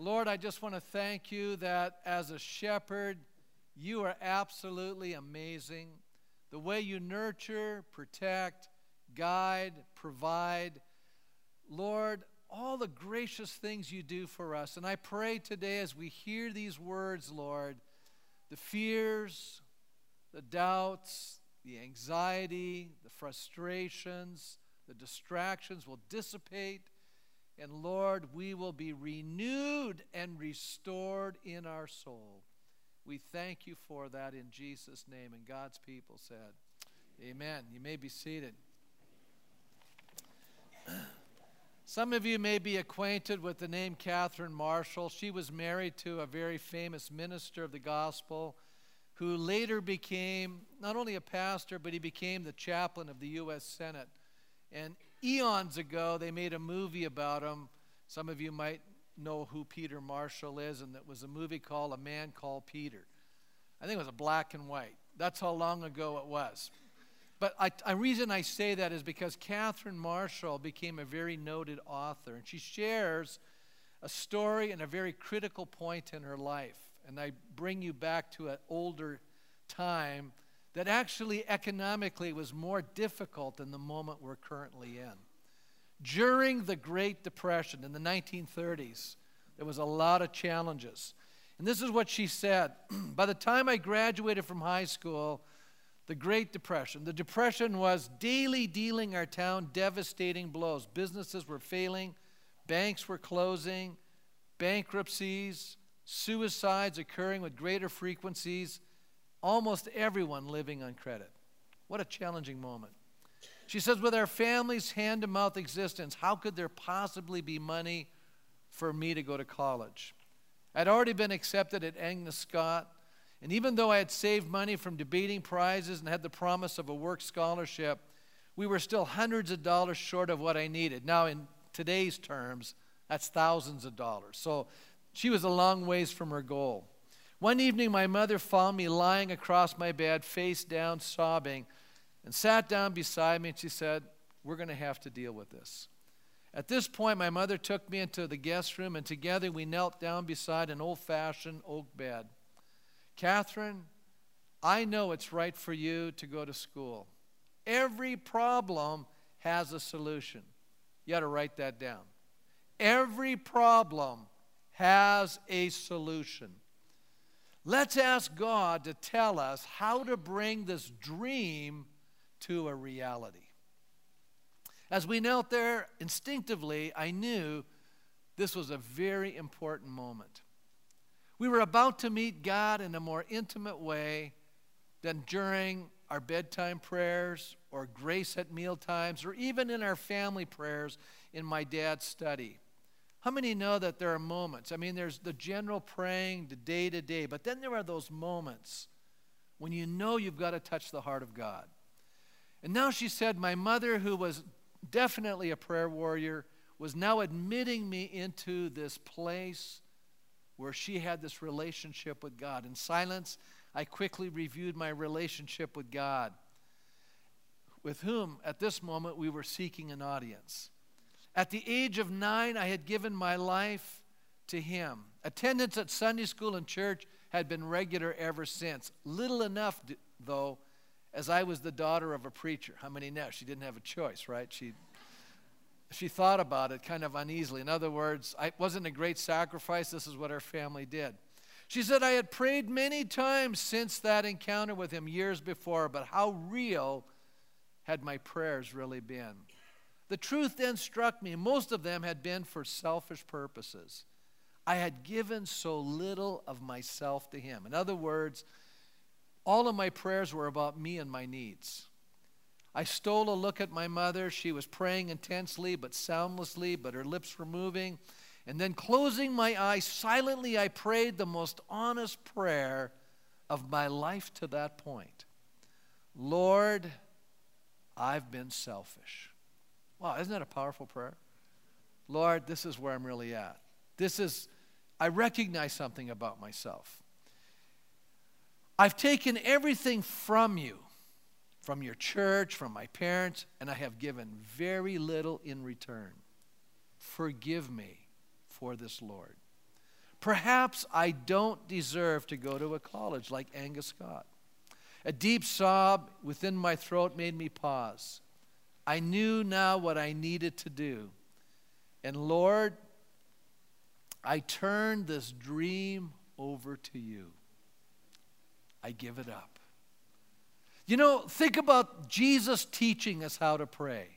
Lord, I just want to thank you that as a shepherd, you are absolutely amazing. The way you nurture, protect, guide, provide. Lord, all the gracious things you do for us. And I pray today as we hear these words, Lord, the fears, the doubts, the anxiety, the frustrations, the distractions will dissipate. And Lord, we will be renewed and restored in our soul. We thank you for that in Jesus' name. And God's people said, Amen. You may be seated. Some of you may be acquainted with the name Catherine Marshall. She was married to a very famous minister of the gospel who later became not only a pastor, but he became the chaplain of the U.S. Senate. And eons ago, they made a movie about him. Some of you might know who Peter Marshall is, and it was a movie called A Man Called Peter. I think it was a black and white. That's how long ago it was. But I, a reason I say that is because Catherine Marshall became a very noted author, and she shares a story and a very critical point in her life. And I bring you back to an older time that actually economically was more difficult than the moment we're currently in. During the Great Depression in the 1930s, there was a lot of challenges. And this is what she said By the time I graduated from high school, the Great Depression, the Depression was daily dealing our town devastating blows. Businesses were failing, banks were closing, bankruptcies, suicides occurring with greater frequencies, almost everyone living on credit. What a challenging moment. She says, with our family's hand to mouth existence, how could there possibly be money for me to go to college? I'd already been accepted at Agnes Scott, and even though I had saved money from debating prizes and had the promise of a work scholarship, we were still hundreds of dollars short of what I needed. Now, in today's terms, that's thousands of dollars. So she was a long ways from her goal. One evening, my mother found me lying across my bed, face down, sobbing and sat down beside me and she said, We're going to have to deal with this. At this point, my mother took me into the guest room and together we knelt down beside an old fashioned oak bed. Catherine, I know it's right for you to go to school. Every problem has a solution. You got to write that down. Every problem has a solution. Let's ask God to tell us how to bring this dream to a reality. As we knelt there, instinctively, I knew this was a very important moment. We were about to meet God in a more intimate way than during our bedtime prayers or grace at meal times or even in our family prayers in my dad's study. How many know that there are moments? I mean, there's the general praying, the day to day, but then there are those moments when you know you've got to touch the heart of God. And now she said, My mother, who was definitely a prayer warrior, was now admitting me into this place where she had this relationship with God. In silence, I quickly reviewed my relationship with God, with whom at this moment we were seeking an audience. At the age of nine, I had given my life to Him. Attendance at Sunday school and church had been regular ever since. Little enough, though, as I was the daughter of a preacher. How many know? She didn't have a choice, right? She, she thought about it kind of uneasily. In other words, it wasn't a great sacrifice. This is what our family did. She said, I had prayed many times since that encounter with him years before, but how real had my prayers really been? The truth then struck me. Most of them had been for selfish purposes. I had given so little of myself to him. In other words, all of my prayers were about me and my needs. I stole a look at my mother. She was praying intensely but soundlessly, but her lips were moving. And then, closing my eyes, silently I prayed the most honest prayer of my life to that point Lord, I've been selfish. Wow, isn't that a powerful prayer? Lord, this is where I'm really at. This is, I recognize something about myself. I've taken everything from you, from your church, from my parents, and I have given very little in return. Forgive me for this, Lord. Perhaps I don't deserve to go to a college like Agnes Scott. A deep sob within my throat made me pause. I knew now what I needed to do. And Lord, I turn this dream over to you. I give it up. You know, think about Jesus teaching us how to pray.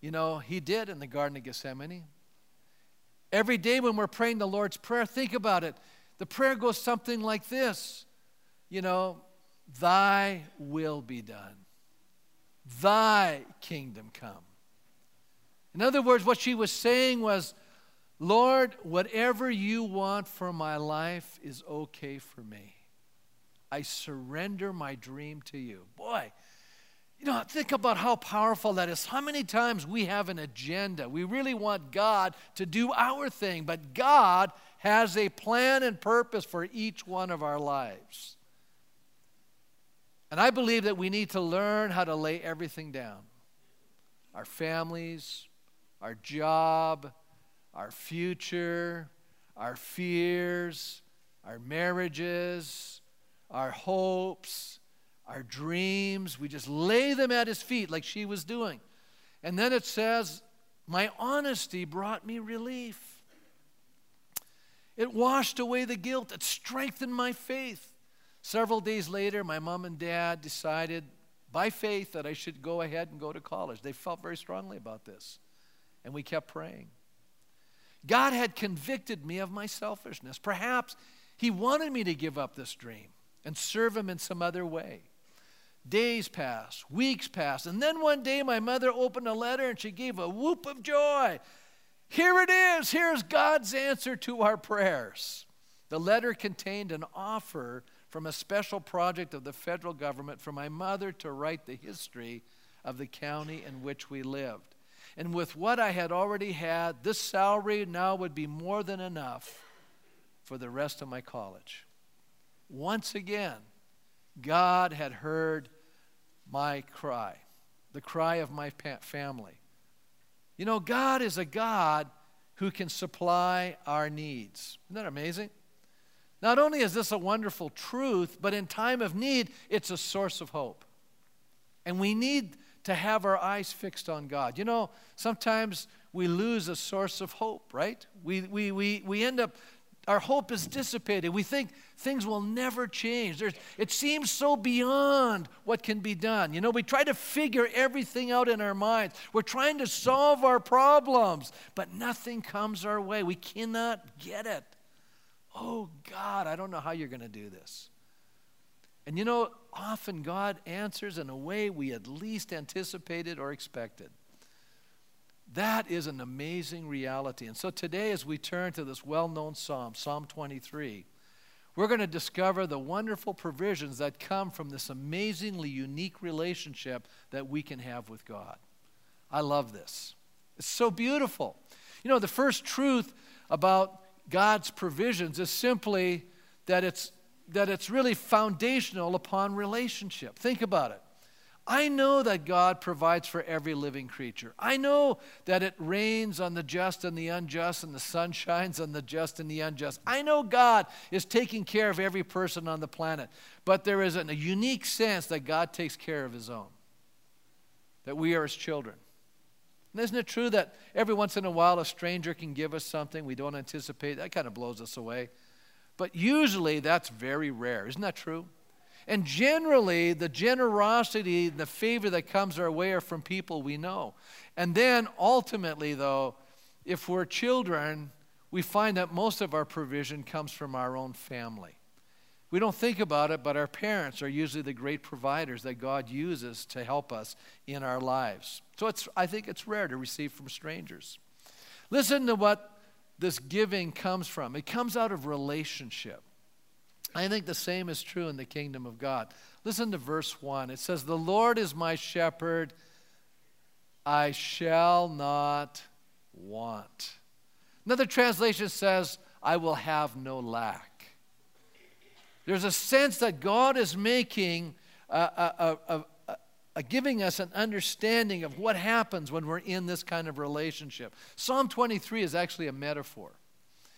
You know, he did in the Garden of Gethsemane. Every day when we're praying the Lord's Prayer, think about it. The prayer goes something like this You know, thy will be done, thy kingdom come. In other words, what she was saying was, Lord, whatever you want for my life is okay for me. I surrender my dream to you. Boy, you know, think about how powerful that is. How many times we have an agenda? We really want God to do our thing, but God has a plan and purpose for each one of our lives. And I believe that we need to learn how to lay everything down our families, our job, our future, our fears, our marriages, our hopes, our dreams. We just lay them at his feet like she was doing. And then it says, My honesty brought me relief. It washed away the guilt, it strengthened my faith. Several days later, my mom and dad decided by faith that I should go ahead and go to college. They felt very strongly about this. And we kept praying. God had convicted me of my selfishness. Perhaps He wanted me to give up this dream and serve Him in some other way. Days passed, weeks passed, and then one day my mother opened a letter and she gave a whoop of joy. Here it is. Here's God's answer to our prayers. The letter contained an offer from a special project of the federal government for my mother to write the history of the county in which we lived. And with what I had already had, this salary now would be more than enough for the rest of my college. Once again, God had heard my cry, the cry of my family. You know, God is a God who can supply our needs. Isn't that amazing? Not only is this a wonderful truth, but in time of need, it's a source of hope. And we need to have our eyes fixed on God. You know, sometimes we lose a source of hope, right? We, we, we, we end up our hope is dissipated. We think things will never change. There's, it seems so beyond what can be done. You know, we try to figure everything out in our minds. We're trying to solve our problems, but nothing comes our way. We cannot get it. Oh, God, I don't know how you're going to do this. And you know, often God answers in a way we at least anticipated or expected. That is an amazing reality. And so today, as we turn to this well known psalm, Psalm 23, we're going to discover the wonderful provisions that come from this amazingly unique relationship that we can have with God. I love this. It's so beautiful. You know, the first truth about God's provisions is simply that it's, that it's really foundational upon relationship. Think about it. I know that God provides for every living creature. I know that it rains on the just and the unjust, and the sun shines on the just and the unjust. I know God is taking care of every person on the planet. But there is a unique sense that God takes care of his own, that we are his children. And isn't it true that every once in a while a stranger can give us something we don't anticipate? That kind of blows us away. But usually that's very rare. Isn't that true? And generally, the generosity, the favor that comes our way are from people we know. And then ultimately, though, if we're children, we find that most of our provision comes from our own family. We don't think about it, but our parents are usually the great providers that God uses to help us in our lives. So it's, I think it's rare to receive from strangers. Listen to what this giving comes from it comes out of relationship. I think the same is true in the kingdom of God. Listen to verse 1. It says, The Lord is my shepherd, I shall not want. Another translation says, I will have no lack. There's a sense that God is making, giving us an understanding of what happens when we're in this kind of relationship. Psalm 23 is actually a metaphor.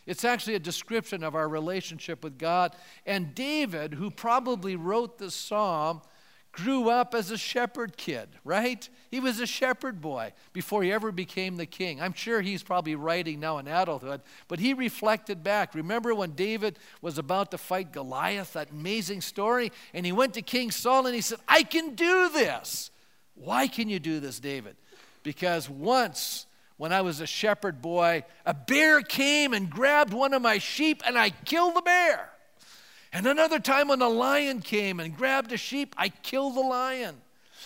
It's actually a description of our relationship with God. And David, who probably wrote this psalm, grew up as a shepherd kid, right? He was a shepherd boy before he ever became the king. I'm sure he's probably writing now in adulthood, but he reflected back. Remember when David was about to fight Goliath, that amazing story? And he went to King Saul and he said, I can do this. Why can you do this, David? Because once when I was a shepherd boy, a bear came and grabbed one of my sheep and I killed the bear. And another time when a lion came and grabbed a sheep, I killed the lion.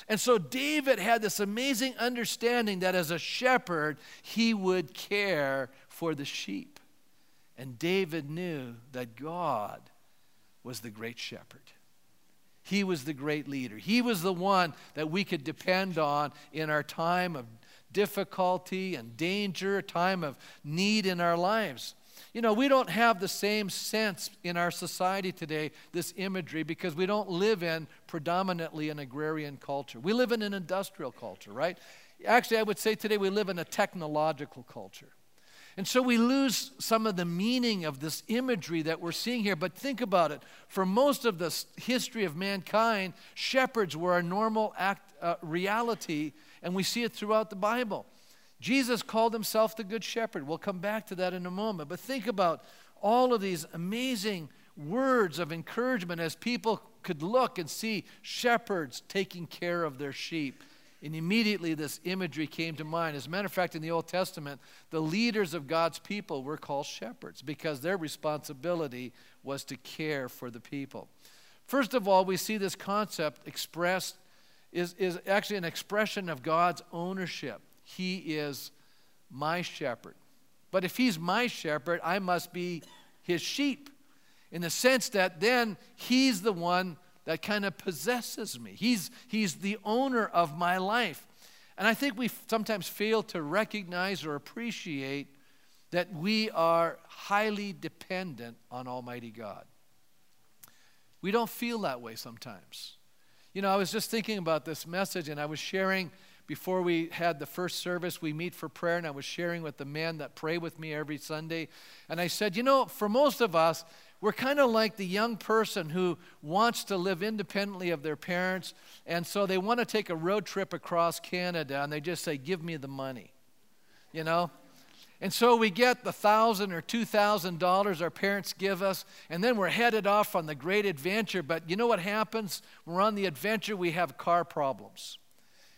And so David had this amazing understanding that as a shepherd, he would care for the sheep. And David knew that God was the great shepherd. He was the great leader. He was the one that we could depend on in our time of difficulty and danger, time of need in our lives. You know, we don't have the same sense in our society today, this imagery, because we don't live in predominantly an agrarian culture. We live in an industrial culture, right? Actually, I would say today we live in a technological culture. And so we lose some of the meaning of this imagery that we're seeing here. But think about it. For most of the history of mankind, shepherds were a normal act, uh, reality, and we see it throughout the Bible. Jesus called himself the Good Shepherd. We'll come back to that in a moment. But think about all of these amazing words of encouragement as people could look and see shepherds taking care of their sheep. And immediately this imagery came to mind. As a matter of fact, in the Old Testament, the leaders of God's people were called shepherds because their responsibility was to care for the people. First of all, we see this concept expressed is, is actually an expression of God's ownership. He is my shepherd. But if he's my shepherd, I must be his sheep in the sense that then he's the one that kind of possesses me. He's, he's the owner of my life. And I think we sometimes fail to recognize or appreciate that we are highly dependent on Almighty God. We don't feel that way sometimes. You know, I was just thinking about this message and I was sharing before we had the first service, we meet for prayer, and I was sharing with the men that pray with me every Sunday. And I said, you know, for most of us, we're kind of like the young person who wants to live independently of their parents, and so they want to take a road trip across Canada, and they just say, Give me the money. You know? And so we get the thousand or two thousand dollars our parents give us, and then we're headed off on the great adventure. But you know what happens? We're on the adventure, we have car problems.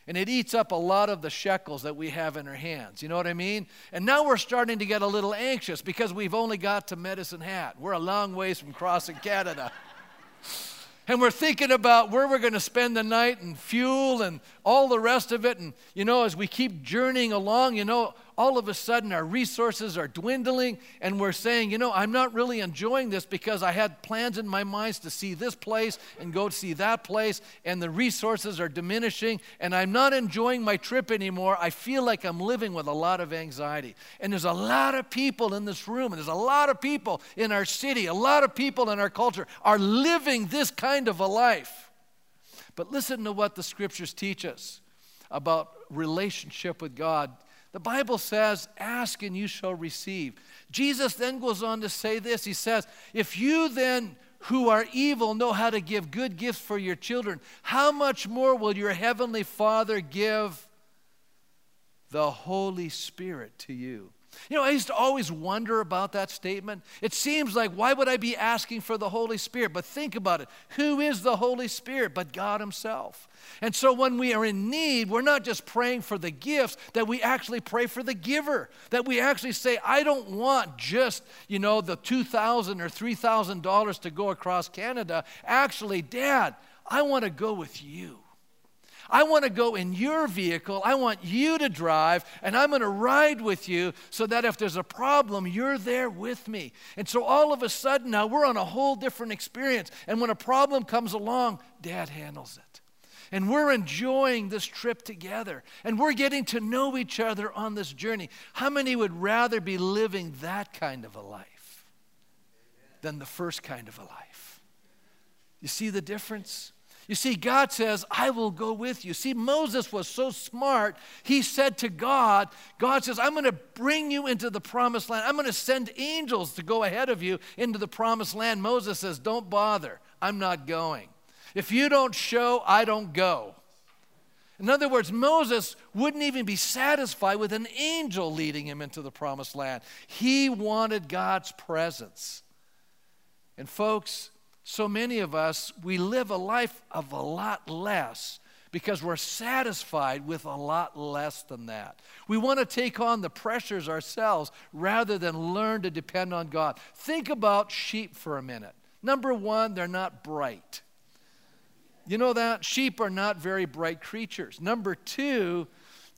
And it eats up a lot of the shekels that we have in our hands. You know what I mean? And now we're starting to get a little anxious because we've only got to Medicine Hat. We're a long ways from crossing Canada. and we're thinking about where we're going to spend the night and fuel and all the rest of it. And, you know, as we keep journeying along, you know, all of a sudden our resources are dwindling and we're saying, you know, I'm not really enjoying this because I had plans in my minds to see this place and go see that place and the resources are diminishing and I'm not enjoying my trip anymore. I feel like I'm living with a lot of anxiety. And there's a lot of people in this room and there's a lot of people in our city, a lot of people in our culture are living this kind of a life. But listen to what the scriptures teach us about relationship with God the Bible says, Ask and you shall receive. Jesus then goes on to say this He says, If you then who are evil know how to give good gifts for your children, how much more will your heavenly Father give the Holy Spirit to you? You know, I used to always wonder about that statement. It seems like, why would I be asking for the Holy Spirit? But think about it. Who is the Holy Spirit but God Himself? And so when we are in need, we're not just praying for the gifts, that we actually pray for the giver. That we actually say, I don't want just, you know, the 2,000 or $3,000 to go across Canada. Actually, Dad, I want to go with you. I want to go in your vehicle. I want you to drive, and I'm going to ride with you so that if there's a problem, you're there with me. And so all of a sudden now we're on a whole different experience. And when a problem comes along, dad handles it. And we're enjoying this trip together. And we're getting to know each other on this journey. How many would rather be living that kind of a life than the first kind of a life? You see the difference? You see, God says, I will go with you. See, Moses was so smart. He said to God, God says, I'm going to bring you into the promised land. I'm going to send angels to go ahead of you into the promised land. Moses says, Don't bother. I'm not going. If you don't show, I don't go. In other words, Moses wouldn't even be satisfied with an angel leading him into the promised land. He wanted God's presence. And, folks, so many of us, we live a life of a lot less because we're satisfied with a lot less than that. We want to take on the pressures ourselves rather than learn to depend on God. Think about sheep for a minute. Number one, they're not bright. You know that? Sheep are not very bright creatures. Number two,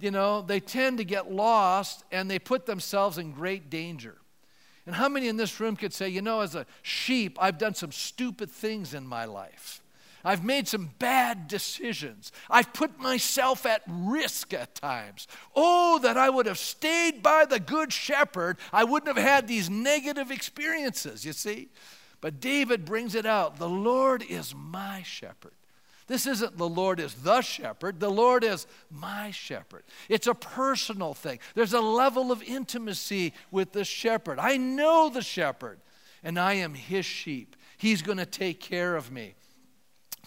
you know, they tend to get lost and they put themselves in great danger. And how many in this room could say, you know, as a sheep, I've done some stupid things in my life? I've made some bad decisions. I've put myself at risk at times. Oh, that I would have stayed by the good shepherd. I wouldn't have had these negative experiences, you see? But David brings it out the Lord is my shepherd. This isn't the Lord is the shepherd, the Lord is my shepherd. It's a personal thing. There's a level of intimacy with the shepherd. I know the shepherd, and I am his sheep. He's going to take care of me.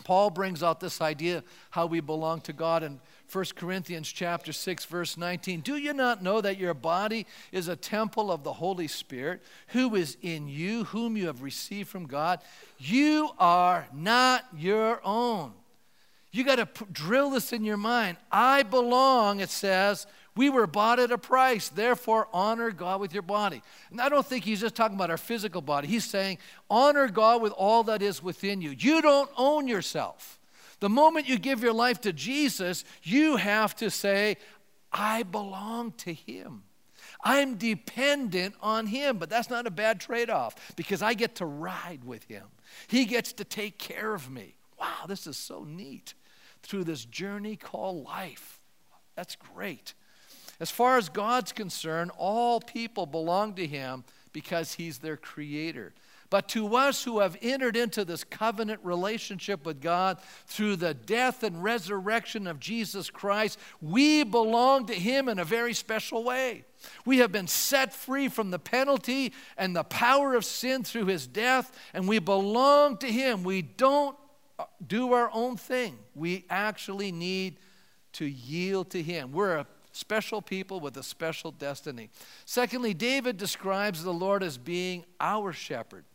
Paul brings out this idea how we belong to God in 1 Corinthians chapter 6 verse 19. Do you not know that your body is a temple of the Holy Spirit who is in you whom you have received from God? You are not your own. You got to p- drill this in your mind. I belong, it says. We were bought at a price. Therefore, honor God with your body. And I don't think he's just talking about our physical body. He's saying, honor God with all that is within you. You don't own yourself. The moment you give your life to Jesus, you have to say, I belong to him. I'm dependent on him, but that's not a bad trade off because I get to ride with him. He gets to take care of me. Wow, this is so neat through this journey called life. That's great. As far as God's concerned, all people belong to Him because He's their creator. But to us who have entered into this covenant relationship with God through the death and resurrection of Jesus Christ, we belong to Him in a very special way. We have been set free from the penalty and the power of sin through His death, and we belong to Him. We don't do our own thing. We actually need to yield to Him. We're a special people with a special destiny. Secondly, David describes the Lord as being our shepherd.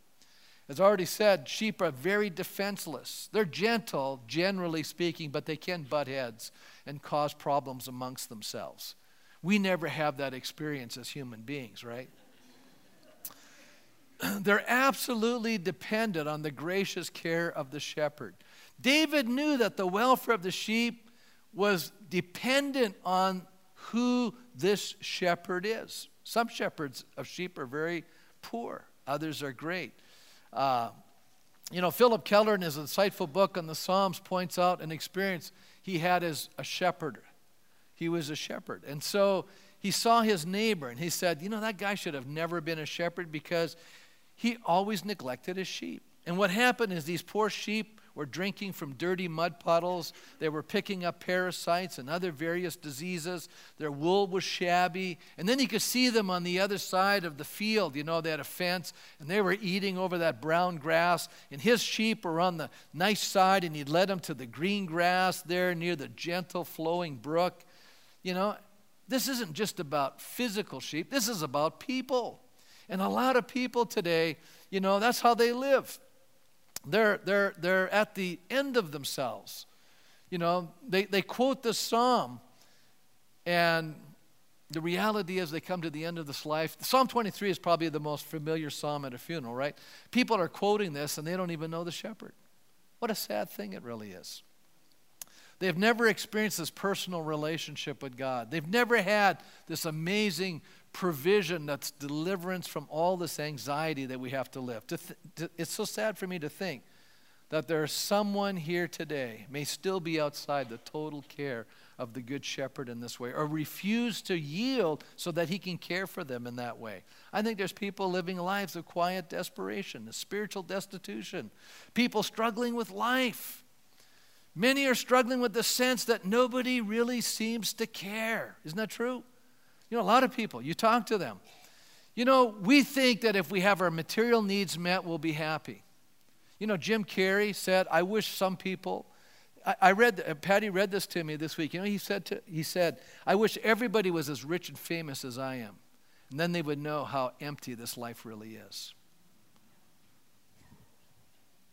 As already said, sheep are very defenseless. They're gentle, generally speaking, but they can butt heads and cause problems amongst themselves. We never have that experience as human beings, right? they're absolutely dependent on the gracious care of the shepherd. David knew that the welfare of the sheep was dependent on who this shepherd is. Some shepherds of sheep are very poor, others are great. Uh, you know, Phillip Keller, in his insightful book on the Psalms, points out an experience he had as a shepherd. He was a shepherd. And so he saw his neighbor and he said, You know, that guy should have never been a shepherd because he always neglected his sheep. And what happened is these poor sheep were drinking from dirty mud puddles. They were picking up parasites and other various diseases. Their wool was shabby. And then you could see them on the other side of the field. You know, they had a fence and they were eating over that brown grass. And his sheep were on the nice side and he led them to the green grass there near the gentle flowing brook. You know, this isn't just about physical sheep, this is about people. And a lot of people today, you know, that's how they live. They're, they're, they're at the end of themselves. You know, they, they quote this psalm, and the reality is they come to the end of this life. Psalm 23 is probably the most familiar psalm at a funeral, right? People are quoting this, and they don't even know the shepherd. What a sad thing it really is. They've never experienced this personal relationship with God. They've never had this amazing provision that's deliverance from all this anxiety that we have to live. To th- to, it's so sad for me to think that there's someone here today may still be outside the total care of the good shepherd in this way or refuse to yield so that he can care for them in that way. I think there's people living lives of quiet desperation, of spiritual destitution, people struggling with life. Many are struggling with the sense that nobody really seems to care. Isn't that true? You know, a lot of people, you talk to them. You know, we think that if we have our material needs met, we'll be happy. You know, Jim Carrey said, I wish some people, I, I read, uh, Patty read this to me this week. You know, he said, to, he said, I wish everybody was as rich and famous as I am. And then they would know how empty this life really is.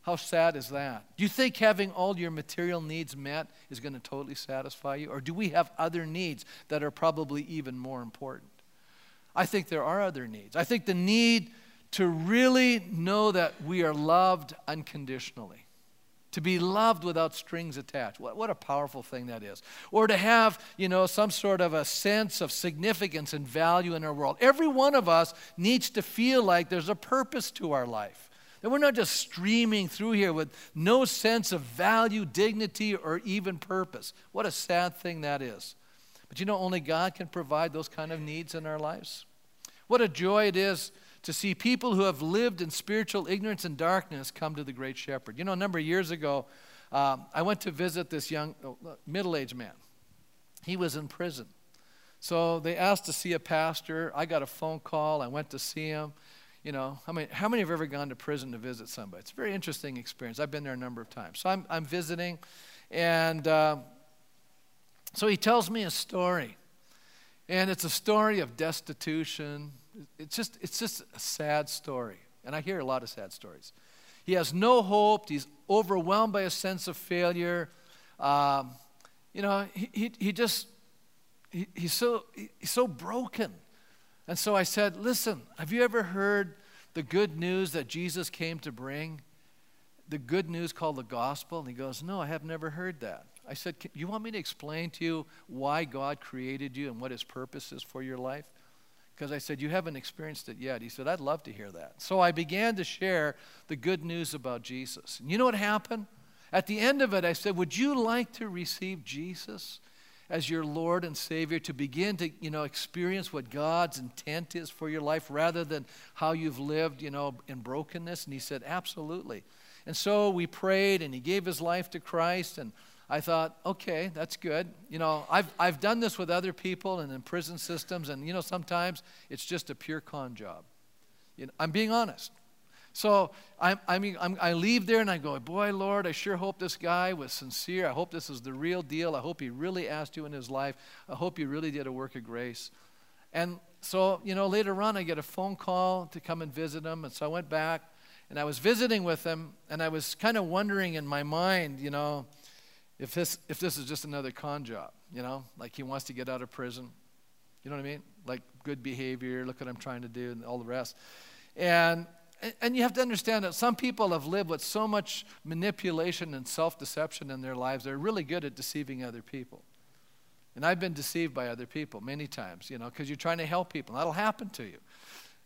How sad is that? Do you think having all your material needs met is going to totally satisfy you? Or do we have other needs that are probably even more important? I think there are other needs. I think the need to really know that we are loved unconditionally, to be loved without strings attached. What, what a powerful thing that is. Or to have, you know, some sort of a sense of significance and value in our world. Every one of us needs to feel like there's a purpose to our life. That we're not just streaming through here with no sense of value, dignity, or even purpose. What a sad thing that is. But you know, only God can provide those kind of needs in our lives. What a joy it is to see people who have lived in spiritual ignorance and darkness come to the great shepherd. You know, a number of years ago, um, I went to visit this young, uh, middle aged man. He was in prison. So they asked to see a pastor. I got a phone call. I went to see him. You know, how many, how many have ever gone to prison to visit somebody? It's a very interesting experience. I've been there a number of times. So I'm, I'm visiting, and uh, so he tells me a story. And it's a story of destitution. It's just, it's just a sad story. And I hear a lot of sad stories. He has no hope. He's overwhelmed by a sense of failure. Um, you know, he, he, he just, he, he's, so, he's so broken. And so I said, Listen, have you ever heard the good news that Jesus came to bring? The good news called the gospel? And he goes, No, I have never heard that. I said, You want me to explain to you why God created you and what his purpose is for your life? Because I said, You haven't experienced it yet. He said, I'd love to hear that. So I began to share the good news about Jesus. And you know what happened? At the end of it, I said, Would you like to receive Jesus? As your Lord and Savior, to begin to, you know, experience what God's intent is for your life rather than how you've lived, you know, in brokenness? And he said, Absolutely. And so we prayed and he gave his life to Christ and I thought, okay, that's good. You know, I've, I've done this with other people and in prison systems, and you know, sometimes it's just a pure con job. You know, I'm being honest. So I, I mean, I'm, i leave there and I go, boy, Lord, I sure hope this guy was sincere. I hope this is the real deal. I hope he really asked you in his life. I hope you really did a work of grace. And so, you know, later on, I get a phone call to come and visit him. And so I went back and I was visiting with him, and I was kind of wondering in my mind, you know, if this, if this is just another con job, you know, like he wants to get out of prison. You know what I mean? Like good behavior, look what I'm trying to do, and all the rest. And and you have to understand that some people have lived with so much manipulation and self deception in their lives, they're really good at deceiving other people. And I've been deceived by other people many times, you know, because you're trying to help people. That'll happen to you.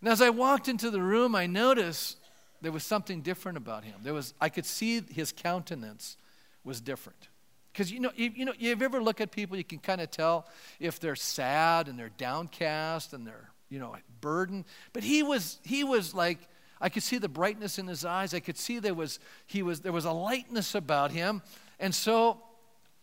And as I walked into the room, I noticed there was something different about him. There was, I could see his countenance was different. Because you know, you, you know, you ever look at people, you can kind of tell if they're sad and they're downcast and they're, you know, burdened. But he was, he was like, I could see the brightness in his eyes. I could see there was, he was, there was a lightness about him. And so,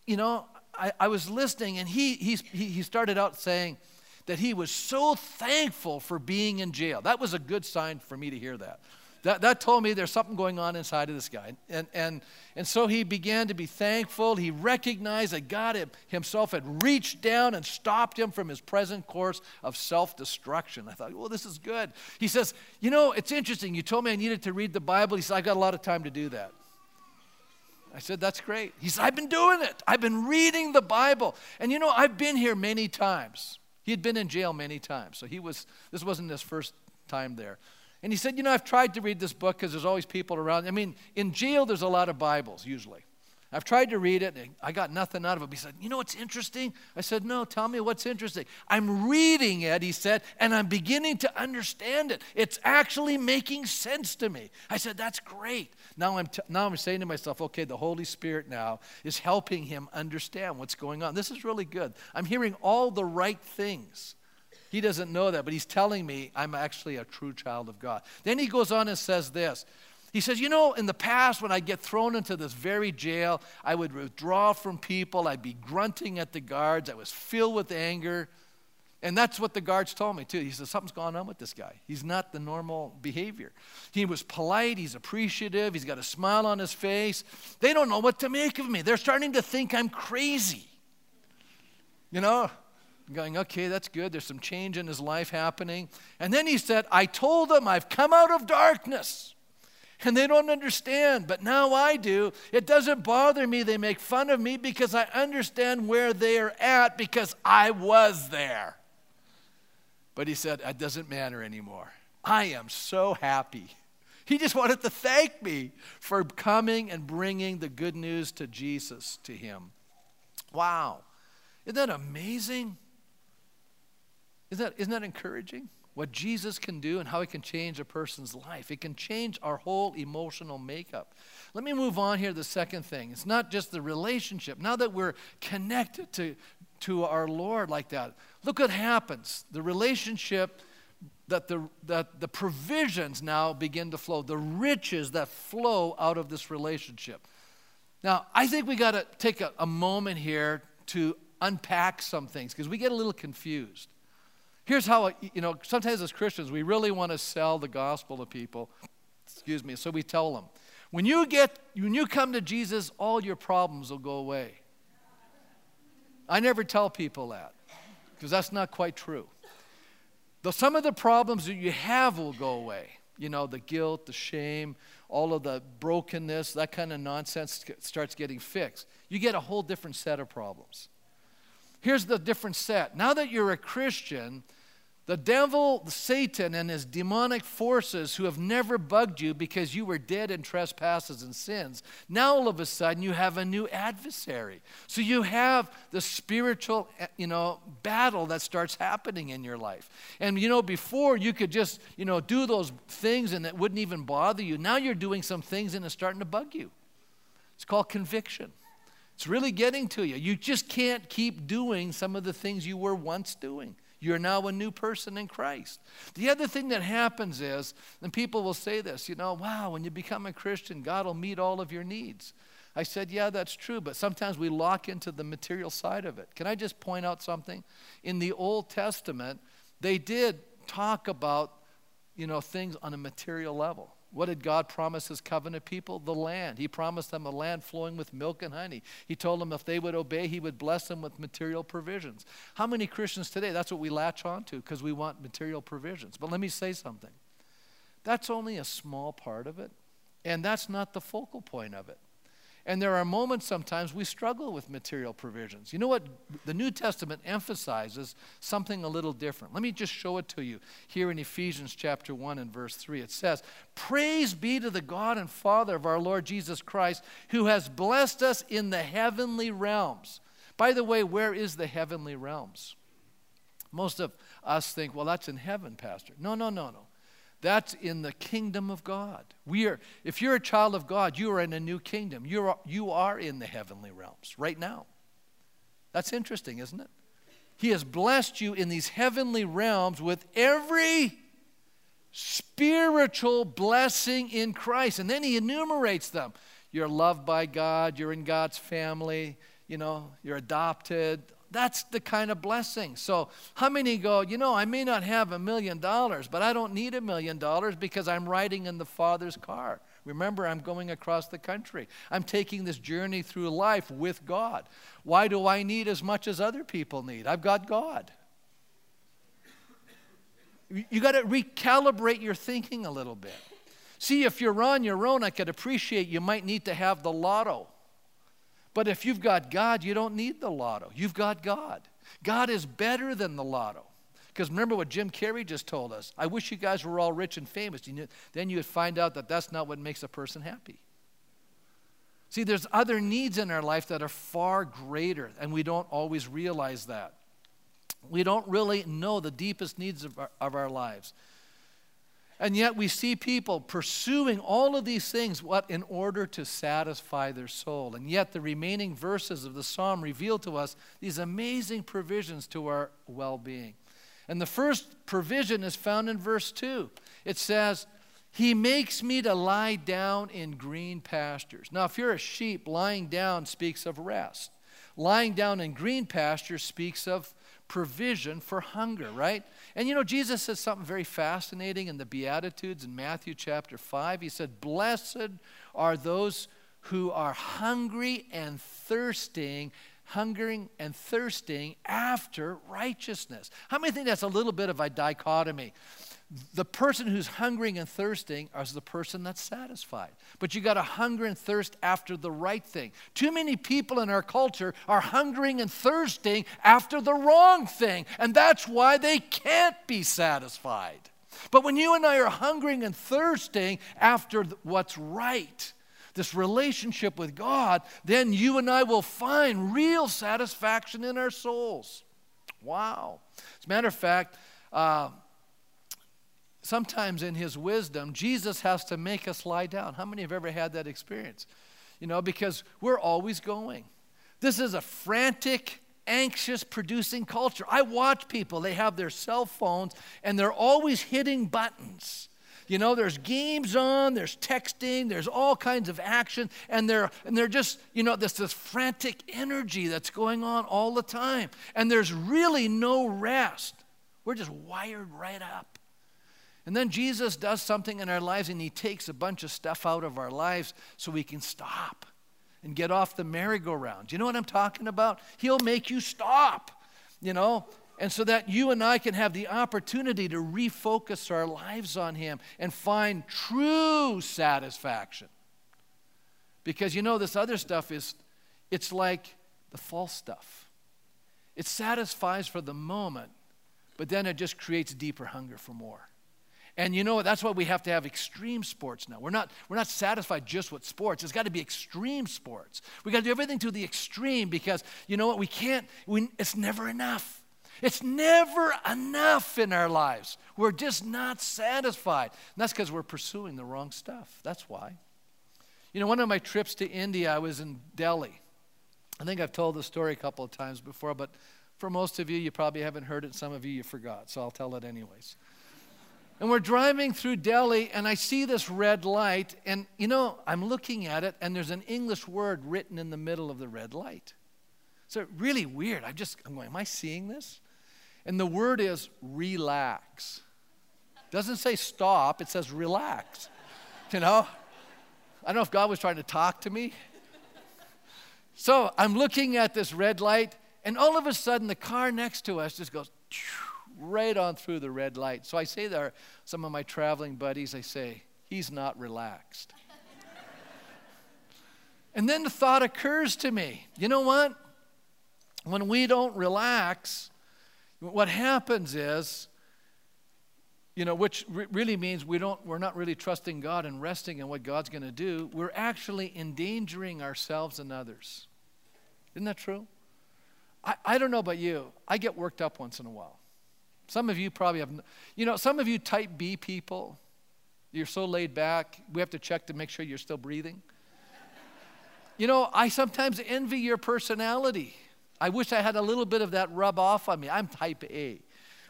you know, I, I was listening, and he, he, he started out saying that he was so thankful for being in jail. That was a good sign for me to hear that. That, that told me there's something going on inside of this guy. And, and, and so he began to be thankful. He recognized that God himself had reached down and stopped him from his present course of self destruction. I thought, well, this is good. He says, You know, it's interesting. You told me I needed to read the Bible. He said, I got a lot of time to do that. I said, That's great. He said, I've been doing it. I've been reading the Bible. And you know, I've been here many times. He had been in jail many times. So he was, this wasn't his first time there. And he said, You know, I've tried to read this book because there's always people around. I mean, in jail, there's a lot of Bibles usually. I've tried to read it, and I got nothing out of it. He said, You know what's interesting? I said, No, tell me what's interesting. I'm reading it, he said, and I'm beginning to understand it. It's actually making sense to me. I said, That's great. Now I'm, t- now I'm saying to myself, Okay, the Holy Spirit now is helping him understand what's going on. This is really good. I'm hearing all the right things. He doesn't know that, but he's telling me I'm actually a true child of God. Then he goes on and says this. He says, You know, in the past, when I'd get thrown into this very jail, I would withdraw from people. I'd be grunting at the guards. I was filled with anger. And that's what the guards told me, too. He said, Something's going on with this guy. He's not the normal behavior. He was polite, he's appreciative, he's got a smile on his face. They don't know what to make of me. They're starting to think I'm crazy. You know, going, okay, that's good. There's some change in his life happening. And then he said, I told them I've come out of darkness and they don't understand, but now I do. It doesn't bother me. They make fun of me because I understand where they're at because I was there. But he said, It doesn't matter anymore. I am so happy. He just wanted to thank me for coming and bringing the good news to Jesus to him. Wow. Isn't that amazing? Isn't that, isn't that encouraging? what Jesus can do and how he can change a person's life. It can change our whole emotional makeup. Let me move on here the second thing. It's not just the relationship. Now that we're connected to, to our Lord like that, look what happens. The relationship that the, that the provisions now begin to flow, the riches that flow out of this relationship. Now, I think we got to take a, a moment here to unpack some things because we get a little confused. Here's how, you know, sometimes as Christians, we really want to sell the gospel to people. Excuse me. So we tell them, when you get, when you come to Jesus, all your problems will go away. I never tell people that because that's not quite true. Though some of the problems that you have will go away. You know, the guilt, the shame, all of the brokenness, that kind of nonsense starts getting fixed. You get a whole different set of problems. Here's the different set. Now that you're a Christian, the devil, Satan, and his demonic forces who have never bugged you because you were dead in trespasses and sins, now all of a sudden you have a new adversary. So you have the spiritual, eh, you know, battle that starts happening in your life. And you know, before you could just, you know, do those things and it wouldn't even bother you. Now you're doing some things and it's starting to bug you. It's called conviction. It's really getting to you. You just can't keep doing some of the things you were once doing. You're now a new person in Christ. The other thing that happens is, and people will say this, you know, wow, when you become a Christian, God will meet all of your needs. I said, yeah, that's true, but sometimes we lock into the material side of it. Can I just point out something? In the Old Testament, they did talk about, you know, things on a material level. What did God promise his covenant people? The land. He promised them a land flowing with milk and honey. He told them if they would obey, he would bless them with material provisions. How many Christians today, that's what we latch on to because we want material provisions. But let me say something. That's only a small part of it, and that's not the focal point of it. And there are moments sometimes we struggle with material provisions. You know what? The New Testament emphasizes something a little different. Let me just show it to you here in Ephesians chapter 1 and verse 3. It says, Praise be to the God and Father of our Lord Jesus Christ, who has blessed us in the heavenly realms. By the way, where is the heavenly realms? Most of us think, well, that's in heaven, Pastor. No, no, no, no. That's in the kingdom of God. We are, if you're a child of God, you are in a new kingdom. You are, you are in the heavenly realms right now. That's interesting, isn't it? He has blessed you in these heavenly realms with every spiritual blessing in Christ. And then he enumerates them. You're loved by God, you're in God's family, you know, you're adopted, that's the kind of blessing. So, how many go, you know, I may not have a million dollars, but I don't need a million dollars because I'm riding in the Father's car. Remember, I'm going across the country. I'm taking this journey through life with God. Why do I need as much as other people need? I've got God. You got to recalibrate your thinking a little bit. See, if you're on your own, I could appreciate you might need to have the lotto. But if you've got God, you don't need the lotto. You've got God. God is better than the lotto. Because remember what Jim Carrey just told us. I wish you guys were all rich and famous. Then you would find out that that's not what makes a person happy. See, there's other needs in our life that are far greater, and we don't always realize that. We don't really know the deepest needs of our, of our lives. And yet we see people pursuing all of these things, what? In order to satisfy their soul. And yet the remaining verses of the psalm reveal to us these amazing provisions to our well being. And the first provision is found in verse 2. It says, He makes me to lie down in green pastures. Now, if you're a sheep, lying down speaks of rest. Lying down in green pastures speaks of provision for hunger, right? And you know, Jesus says something very fascinating in the Beatitudes in Matthew chapter 5. He said, Blessed are those who are hungry and thirsting hungering and thirsting after righteousness. How many think that's a little bit of a dichotomy? The person who's hungering and thirsting is the person that's satisfied. But you got to hunger and thirst after the right thing. Too many people in our culture are hungering and thirsting after the wrong thing, and that's why they can't be satisfied. But when you and I are hungering and thirsting after what's right, this relationship with God, then you and I will find real satisfaction in our souls. Wow. As a matter of fact, uh, sometimes in his wisdom, Jesus has to make us lie down. How many have ever had that experience? You know, because we're always going. This is a frantic, anxious producing culture. I watch people, they have their cell phones and they're always hitting buttons. You know, there's games on, there's texting, there's all kinds of action, and they're and they're just, you know, there's this frantic energy that's going on all the time. And there's really no rest. We're just wired right up. And then Jesus does something in our lives and he takes a bunch of stuff out of our lives so we can stop and get off the merry-go-round. You know what I'm talking about? He'll make you stop, you know, and so that you and I can have the opportunity to refocus our lives on Him and find true satisfaction. Because you know, this other stuff is, it's like the false stuff. It satisfies for the moment, but then it just creates deeper hunger for more. And you know what? that's why we have to have extreme sports now. We're not, we're not satisfied just with sports. It's got to be extreme sports. We got to do everything to the extreme because you know what? We can't, we, it's never enough. It's never enough in our lives. We're just not satisfied. And that's because we're pursuing the wrong stuff. That's why. You know, one of my trips to India, I was in Delhi. I think I've told the story a couple of times before, but for most of you, you probably haven't heard it. Some of you, you forgot, so I'll tell it anyways. And we're driving through Delhi, and I see this red light, and you know, I'm looking at it, and there's an English word written in the middle of the red light. So really weird. I'm just, I'm going, am I seeing this? And the word is relax. Doesn't say stop, it says relax. You know? I don't know if God was trying to talk to me. So I'm looking at this red light, and all of a sudden the car next to us just goes right on through the red light. So I say there, some of my traveling buddies, I say, he's not relaxed. and then the thought occurs to me you know what? When we don't relax, what happens is, you know, which re- really means we don't, we're not really trusting God and resting in what God's going to do. We're actually endangering ourselves and others. Isn't that true? I, I don't know about you. I get worked up once in a while. Some of you probably have, you know, some of you type B people, you're so laid back, we have to check to make sure you're still breathing. you know, I sometimes envy your personality. I wish I had a little bit of that rub off on me. I'm type A,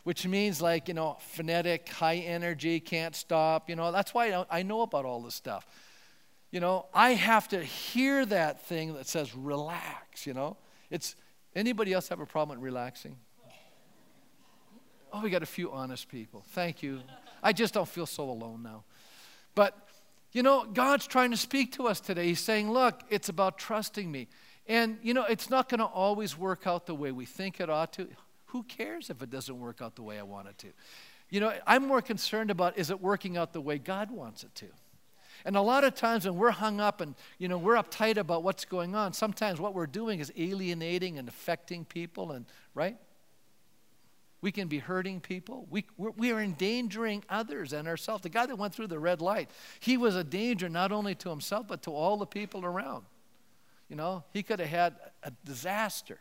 which means like, you know, phonetic, high energy, can't stop. You know, that's why I know about all this stuff. You know, I have to hear that thing that says relax, you know. It's anybody else have a problem with relaxing? Oh, we got a few honest people. Thank you. I just don't feel so alone now. But, you know, God's trying to speak to us today. He's saying, look, it's about trusting me. And, you know, it's not going to always work out the way we think it ought to. Who cares if it doesn't work out the way I want it to? You know, I'm more concerned about is it working out the way God wants it to? And a lot of times when we're hung up and, you know, we're uptight about what's going on, sometimes what we're doing is alienating and affecting people and, right? We can be hurting people. We, we're, we are endangering others and ourselves. The guy that went through the red light, he was a danger not only to himself, but to all the people around. You know, he could have had a disaster.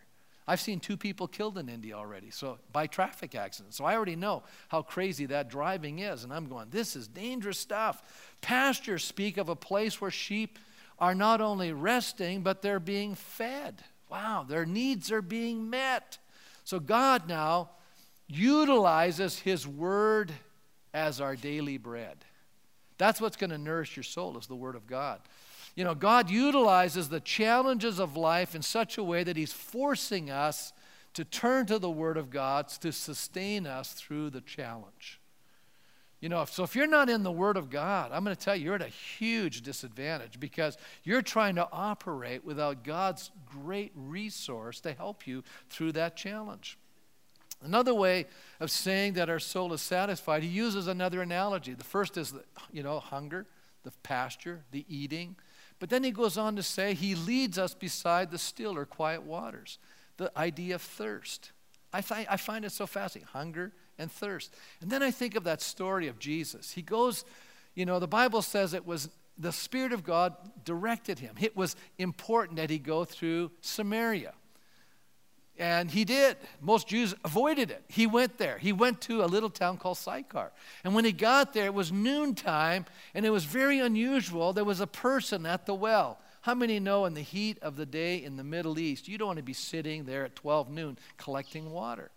I've seen two people killed in India already, so by traffic accidents. So I already know how crazy that driving is. And I'm going, this is dangerous stuff. Pastures speak of a place where sheep are not only resting, but they're being fed. Wow, their needs are being met. So God now utilizes His word as our daily bread. That's what's going to nourish your soul, is the Word of God. You know, God utilizes the challenges of life in such a way that He's forcing us to turn to the Word of God to sustain us through the challenge. You know, so if you're not in the Word of God, I'm going to tell you, you're at a huge disadvantage because you're trying to operate without God's great resource to help you through that challenge. Another way of saying that our soul is satisfied, he uses another analogy. The first is, you know, hunger, the pasture, the eating. But then he goes on to say, he leads us beside the still or quiet waters the idea of thirst. I I find it so fascinating hunger and thirst. And then I think of that story of Jesus. He goes, you know, the Bible says it was the Spirit of God directed him. It was important that he go through Samaria. And he did. Most Jews avoided it. He went there. He went to a little town called Sychar. And when he got there, it was noontime, and it was very unusual. There was a person at the well. How many know in the heat of the day in the Middle East, you don't want to be sitting there at 12 noon collecting water?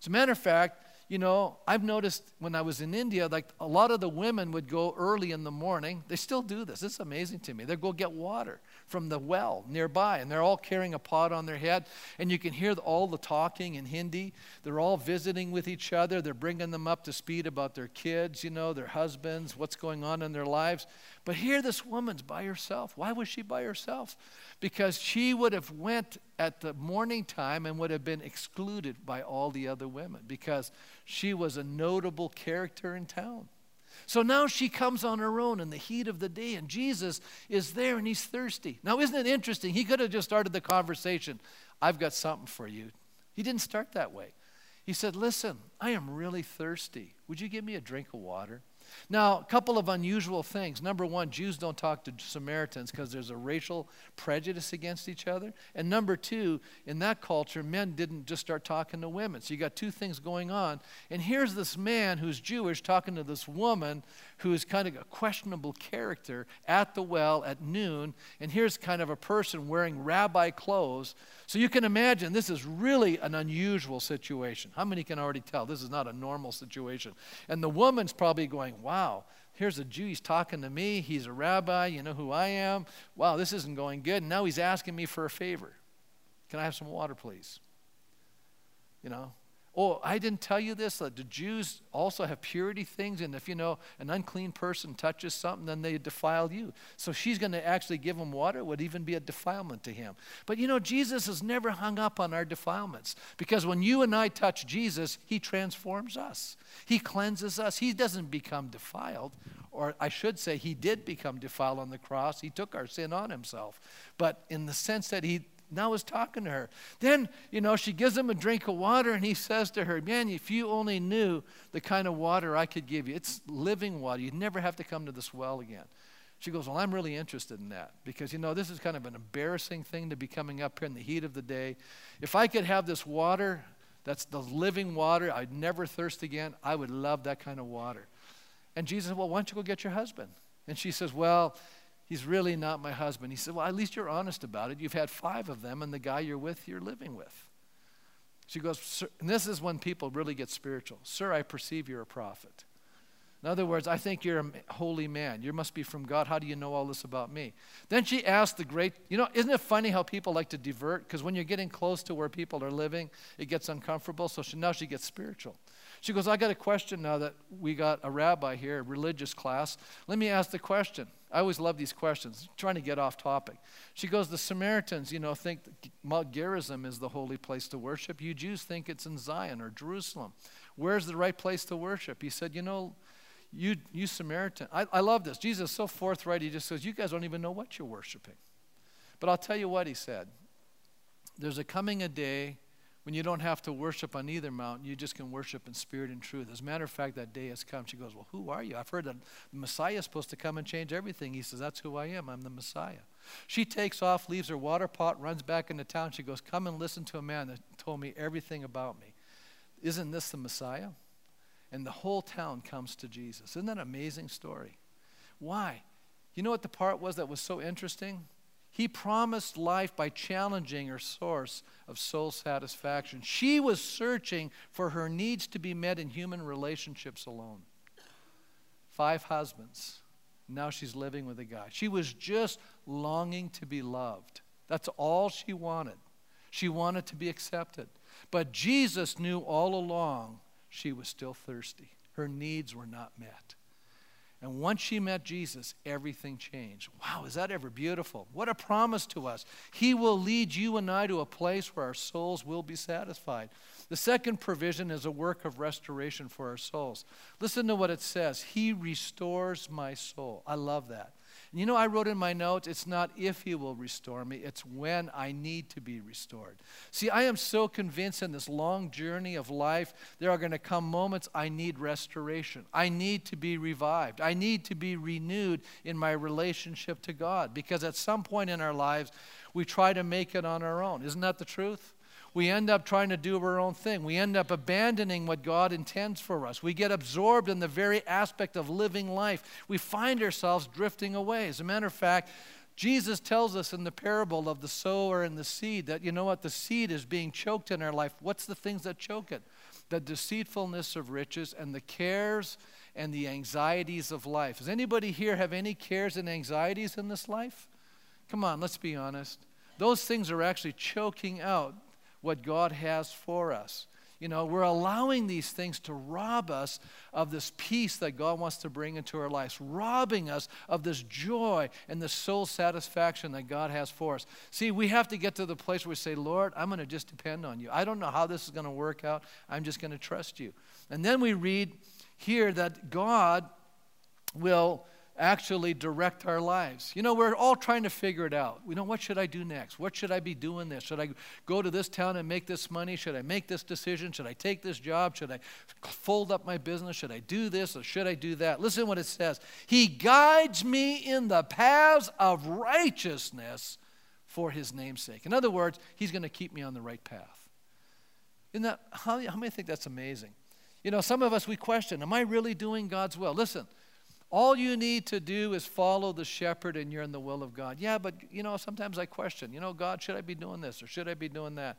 As a matter of fact, you know, I've noticed when I was in India, like a lot of the women would go early in the morning. They still do this. It's amazing to me. They go get water from the well nearby, and they're all carrying a pot on their head, and you can hear all the talking in Hindi. They're all visiting with each other. They're bringing them up to speed about their kids, you know, their husbands, what's going on in their lives. But here, this woman's by herself. Why was she by herself? Because she would have went at the morning time and would have been excluded by all the other women because she was a notable character in town. So now she comes on her own in the heat of the day, and Jesus is there and he's thirsty. Now, isn't it interesting? He could have just started the conversation I've got something for you. He didn't start that way. He said, Listen, I am really thirsty. Would you give me a drink of water? Now, a couple of unusual things. Number one, Jews don't talk to Samaritans because there's a racial prejudice against each other. And number two, in that culture, men didn't just start talking to women. So you got two things going on. And here's this man who's Jewish talking to this woman who's kind of a questionable character at the well at noon. And here's kind of a person wearing rabbi clothes. So you can imagine this is really an unusual situation. How many can already tell this is not a normal situation? And the woman's probably going, wow, here's a Jew. He's talking to me. He's a rabbi. You know who I am. Wow, this isn't going good. And now he's asking me for a favor. Can I have some water, please? You know, Oh, I didn't tell you this. The Jews also have purity things, and if you know an unclean person touches something, then they defile you. So she's going to actually give him water. It would even be a defilement to him. But you know, Jesus has never hung up on our defilements because when you and I touch Jesus, he transforms us, he cleanses us. He doesn't become defiled, or I should say, he did become defiled on the cross. He took our sin on himself. But in the sense that he now is talking to her. Then, you know, she gives him a drink of water and he says to her, Man, if you only knew the kind of water I could give you, it's living water. You'd never have to come to this well again. She goes, Well, I'm really interested in that because, you know, this is kind of an embarrassing thing to be coming up here in the heat of the day. If I could have this water, that's the living water, I'd never thirst again, I would love that kind of water. And Jesus said, Well, why don't you go get your husband? And she says, Well, He's really not my husband. He said, Well, at least you're honest about it. You've had five of them, and the guy you're with, you're living with. She goes, and this is when people really get spiritual. Sir, I perceive you're a prophet. In other words, I think you're a holy man. You must be from God. How do you know all this about me? Then she asked the great, you know, isn't it funny how people like to divert? Because when you're getting close to where people are living, it gets uncomfortable. So she, now she gets spiritual. She goes, I got a question now that we got a rabbi here, a religious class. Let me ask the question. I always love these questions, trying to get off topic. She goes, The Samaritans, you know, think Mount Gerizim is the holy place to worship. You Jews think it's in Zion or Jerusalem. Where's the right place to worship? He said, You know, you, you Samaritan. I, I love this. Jesus is so forthright. He just says, You guys don't even know what you're worshiping. But I'll tell you what he said. There's a coming a day when you don't have to worship on either mountain, you just can worship in spirit and truth. As a matter of fact, that day has come. She goes, Well, who are you? I've heard that the Messiah is supposed to come and change everything. He says, That's who I am. I'm the Messiah. She takes off, leaves her water pot, runs back into town. She goes, Come and listen to a man that told me everything about me. Isn't this the Messiah? And the whole town comes to Jesus. Isn't that an amazing story? Why? You know what the part was that was so interesting? He promised life by challenging her source of soul satisfaction. She was searching for her needs to be met in human relationships alone. Five husbands, Now she's living with a guy. She was just longing to be loved. That's all she wanted. She wanted to be accepted. But Jesus knew all along she was still thirsty. Her needs were not met. And once she met Jesus, everything changed. Wow, is that ever beautiful? What a promise to us. He will lead you and I to a place where our souls will be satisfied. The second provision is a work of restoration for our souls. Listen to what it says He restores my soul. I love that. And you know, I wrote in my notes, it's not if He will restore me, it's when I need to be restored. See, I am so convinced in this long journey of life, there are going to come moments I need restoration. I need to be revived. I need to be renewed in my relationship to God because at some point in our lives, we try to make it on our own. Isn't that the truth? We end up trying to do our own thing. We end up abandoning what God intends for us. We get absorbed in the very aspect of living life. We find ourselves drifting away. As a matter of fact, Jesus tells us in the parable of the sower and the seed that, you know what, the seed is being choked in our life. What's the things that choke it? The deceitfulness of riches and the cares and the anxieties of life. Does anybody here have any cares and anxieties in this life? Come on, let's be honest. Those things are actually choking out what God has for us. You know, we're allowing these things to rob us of this peace that God wants to bring into our lives, robbing us of this joy and the soul satisfaction that God has for us. See, we have to get to the place where we say, Lord, I'm going to just depend on you. I don't know how this is going to work out. I'm just going to trust you. And then we read here that God will actually direct our lives. You know, we're all trying to figure it out. We know what should I do next? What should I be doing this? Should I go to this town and make this money? Should I make this decision? Should I take this job? Should I fold up my business? Should I do this or should I do that? Listen what it says. He guides me in the paths of righteousness for his name's sake. In other words, he's going to keep me on the right path. Isn't that how, how many think that's amazing? You know, some of us we question, am I really doing God's will? Listen, all you need to do is follow the shepherd and you're in the will of God. Yeah, but you know, sometimes I question, you know, God, should I be doing this or should I be doing that?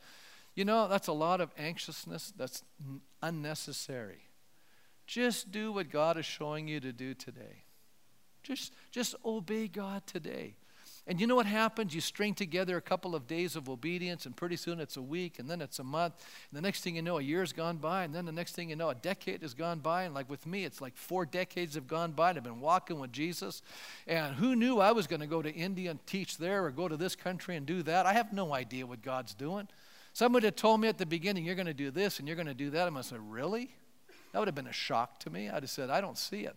You know, that's a lot of anxiousness that's unnecessary. Just do what God is showing you to do today. Just, just obey God today. And you know what happens? You string together a couple of days of obedience, and pretty soon it's a week, and then it's a month. And the next thing you know, a year's gone by, and then the next thing you know, a decade has gone by. And like with me, it's like four decades have gone by, and I've been walking with Jesus. And who knew I was going to go to India and teach there, or go to this country and do that? I have no idea what God's doing. Somebody had told me at the beginning, you're going to do this and you're going to do that. I'm going to say, really? That would have been a shock to me. I'd have said, I don't see it.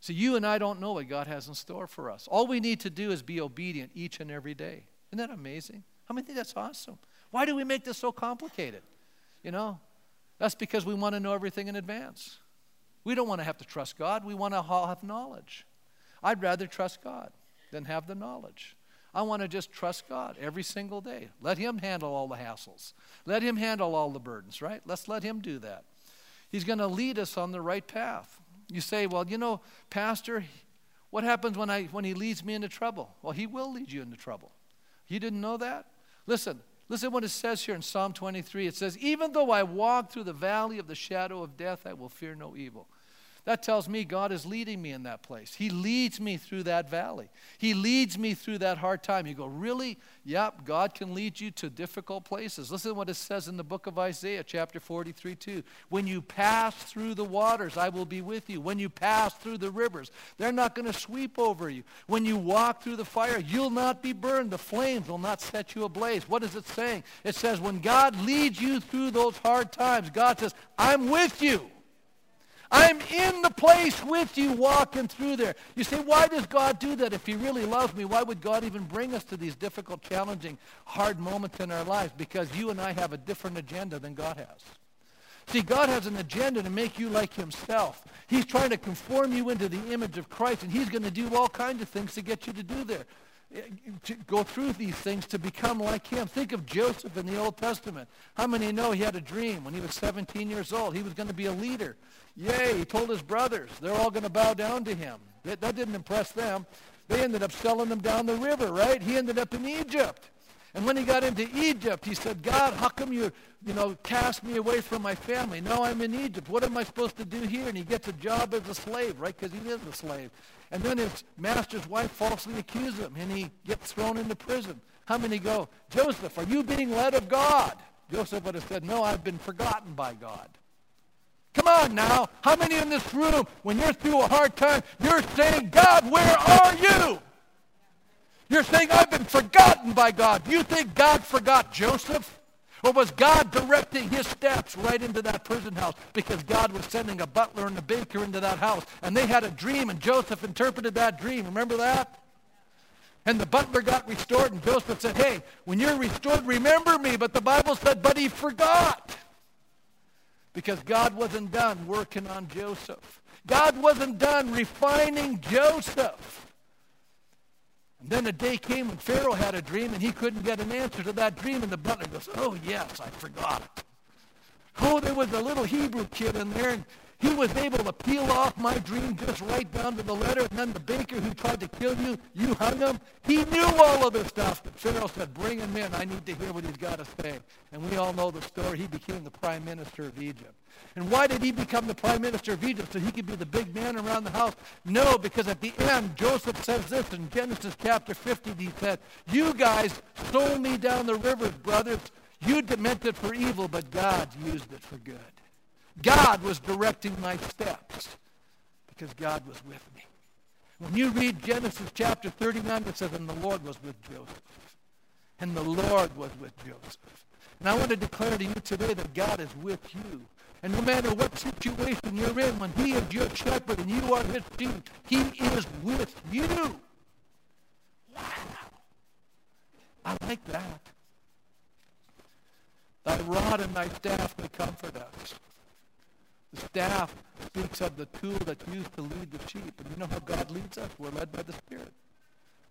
So you and I don't know what God has in store for us. All we need to do is be obedient each and every day. Isn't that amazing? How many think that's awesome? Why do we make this so complicated? You know, that's because we want to know everything in advance. We don't want to have to trust God. We want to have knowledge. I'd rather trust God than have the knowledge. I want to just trust God every single day. Let Him handle all the hassles. Let Him handle all the burdens, right? Let's let Him do that. He's going to lead us on the right path. You say, well, you know, Pastor, what happens when, I, when he leads me into trouble? Well, he will lead you into trouble. You didn't know that? Listen, listen what it says here in Psalm 23. It says, Even though I walk through the valley of the shadow of death, I will fear no evil. That tells me God is leading me in that place. He leads me through that valley. He leads me through that hard time. You go, really? Yep, God can lead you to difficult places. Listen to what it says in the book of Isaiah, chapter 43, 2. When you pass through the waters, I will be with you. When you pass through the rivers, they're not going to sweep over you. When you walk through the fire, you'll not be burned. The flames will not set you ablaze. What is it saying? It says, when God leads you through those hard times, God says, I'm with you. I'm in the place with you walking through there. You say, why does God do that? If he really loves me, why would God even bring us to these difficult, challenging, hard moments in our lives? Because you and I have a different agenda than God has. See, God has an agenda to make you like himself. He's trying to conform you into the image of Christ, and he's going to do all kinds of things to get you to do there to go through these things to become like him. Think of Joseph in the Old Testament. How many know he had a dream when he was 17 years old? He was going to be a leader. Yay, he told his brothers. They're all going to bow down to him. That, that didn't impress them. They ended up selling him down the river, right? He ended up in Egypt. And when he got into Egypt, he said, God, how come you, you know, cast me away from my family? Now I'm in Egypt. What am I supposed to do here? And he gets a job as a slave, right? Because he is a slave. And then his master's wife falsely accuses him, and he gets thrown into prison. How many go, Joseph, are you being led of God? Joseph would have said, no, I've been forgotten by God. Come on now. How many in this room, when you're through a hard time, you're saying, God, where are you? You're saying, I've been forgotten by God. You think God forgot Joseph? Or was God directing his steps right into that prison house because God was sending a butler and a baker into that house? And they had a dream, and Joseph interpreted that dream. Remember that? And the butler got restored, and Joseph said, hey, when you're restored, remember me. But the Bible said, but he forgot. Because God wasn't done working on Joseph. God wasn't done refining Joseph. And then a day came when Pharaoh had a dream and he couldn't get an answer to that dream. And the butler goes, oh, yes, I forgot. Oh, there was a little Hebrew kid in there, and he was able to peel off my dream just right down to the letter. And then the baker who tried to kill you, you hung him. He knew all of this stuff. But Pharaoh said, bring him in. I need to hear what he's got to say. And we all know the story. He became the prime minister of Egypt. And why did he become the prime minister of Egypt? So he could be the big man around the house? No, because at the end, Joseph says this in Genesis chapter 50. He said, you guys sold me down the river, brothers. You meant it for evil, but God used it for good. God was directing my steps because God was with me. When you read Genesis chapter 39, it says, and the Lord was with Joseph. And the Lord was with Joseph. And I want to declare to you today that God is with you. And no matter what situation you're in, when he is your shepherd and you are his sheep, he is with you. Wow. I like that. Thy rod and thy staff, they comfort us. The staff speaks of the tool that's used to lead the sheep. And you know how God leads us? We're led by the Spirit.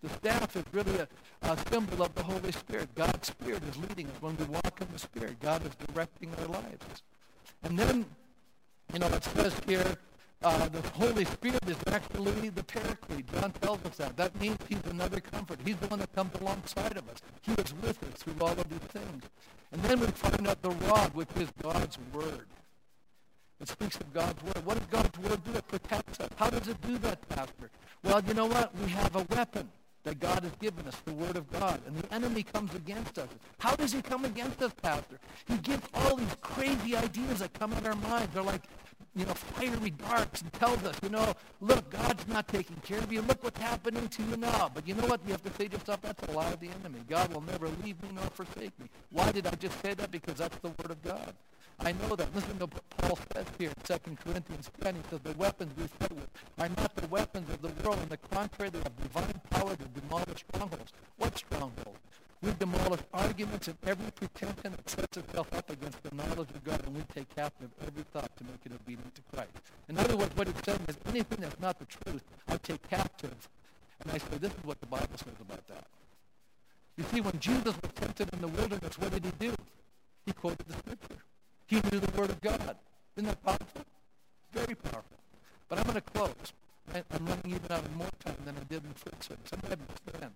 The staff is really a, a, symbol of the Holy Spirit. God's Spirit is leading us. When we walk in the Spirit, God is directing our lives. And then, you know, it says here, uh, the Holy Spirit is actually the paraclete. John tells us that. That means he's another comfort. He's the one that comes alongside of us. He is with us through all of these things. And then we find out the rod, which is God's Word. It speaks of God's word. What does God's word do? It protects us. How does it do that, Pastor? Well, you know what? We have a weapon that God has given us, the word of God. And the enemy comes against us. How does he come against us, Pastor? He gives all these crazy ideas that come in our minds. They're like, you know, fiery darts and tells us, you know, look, God's not taking care of you. Look what's happening to you now. But you know what? You have to say to yourself, that's a lie of the enemy. God will never leave me nor forsake me. Why did I just say that? Because that's the word of God. I know that. Listen to what Paul says here in 2 Corinthians 10. He says, the weapons we fight with are not the weapons of the world. On the contrary, they have divine power to demolish strongholds. What strongholds? We demolish arguments and every pretension that sets itself up against the knowledge of God, and we take captive every thought to make it obedient to Christ. In other words, what he's saying is anything that's not the truth, I take captive. And I say, this is what the Bible says about that. You see, when Jesus was tempted in the wilderness, what did he do? He quoted the scripture. He knew the Word of God. Isn't that powerful? Very powerful. But I'm going to close. I'm running even out of more time than I did in first service. I'm going to stand.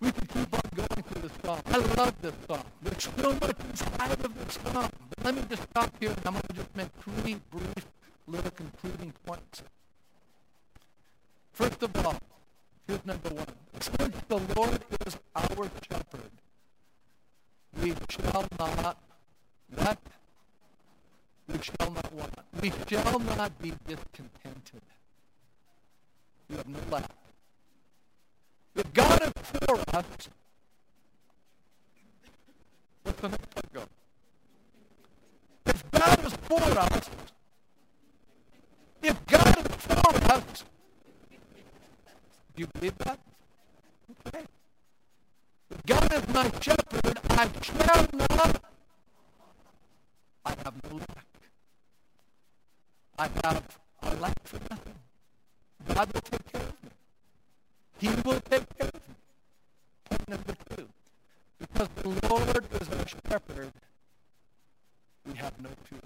We could keep on going through this song. I love this song. There's so much inside of this song. But let me just stop here and I'm going to just make three brief little concluding points. First of all, here's number one. Since the Lord is our shepherd, we shall not what? We shall not want. We shall not be discontented. We have no lack. If God for us, what's the next part go? If God is for us, if God is for us, do you believe that? Okay. If God is my shepherd, I shall not I have no lack. I have a lack for nothing. God will take care of me. He will take care of me. Point number two. Because the Lord is our shepherd, we have no fear.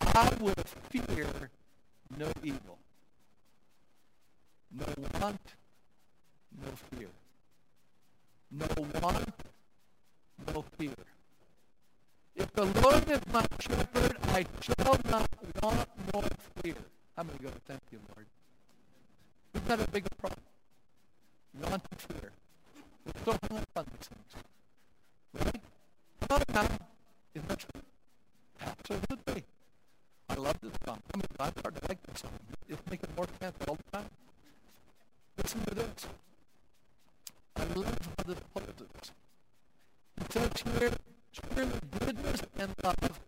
I will fear no evil. No want, no fear. No want, no fear. If the Lord is my shepherd, I shall not want nor fear. I'm going to go, thank you, Lord. Isn't that a big problem? Want to fear. We're so hung up on these things. Right? Not now. Isn't that true? Absolutely. I love this song. I mean, I'm starting to like this song. It's making more sense all the time. Listen to this. I love how this poet is. It says here, Surely and